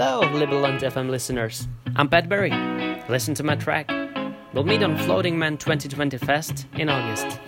Hello, Liberland FM listeners. I'm Patt Berry. Listen to my track. We'll meet on Floating Man 2020 Fest in August.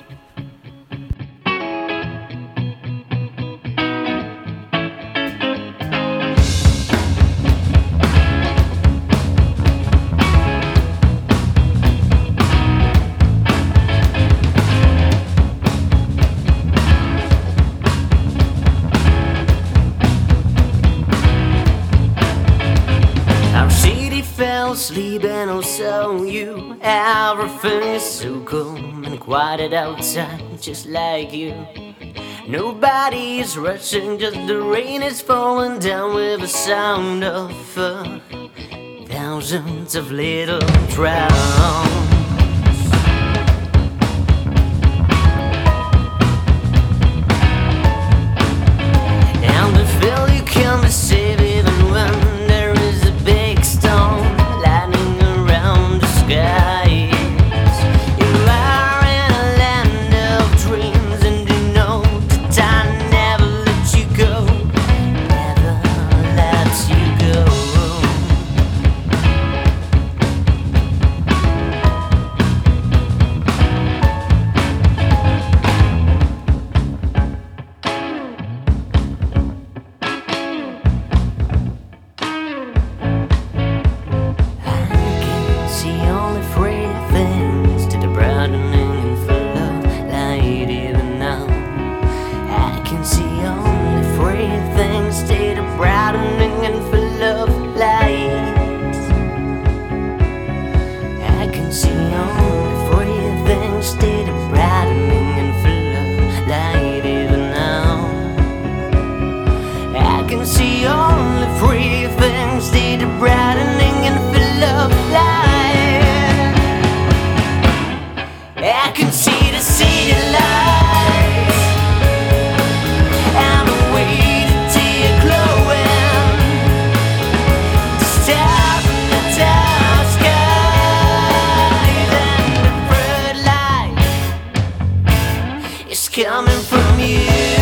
i'll show you. Everything is so calm and quiet outside, just like you. Nobody is rushing, just the rain is falling down with the sound of uh, thousands of little drops. wasted coming from you.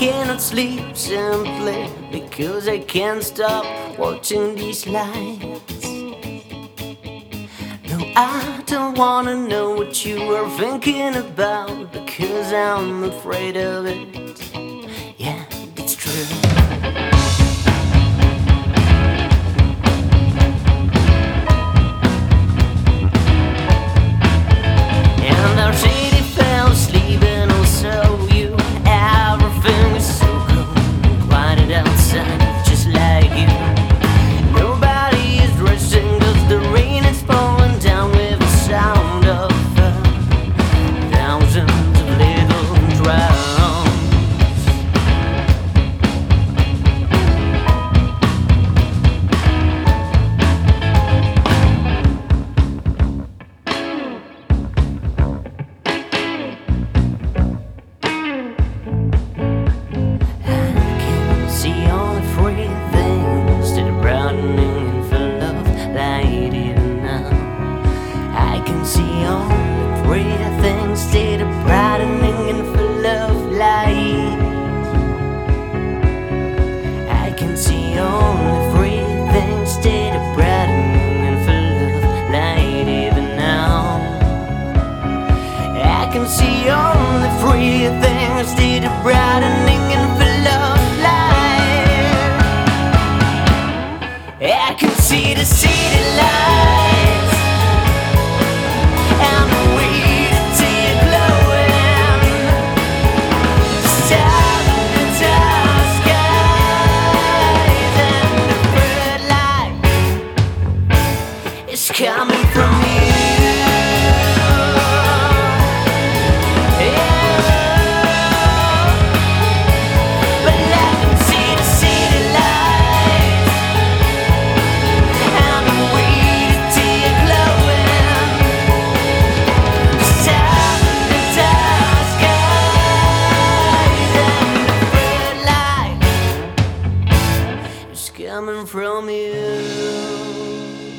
cannot sleep simply Cause I can't stop watching these lights. No, I don't wanna know what you are thinking about. Because I'm afraid of it. breathe coming from you.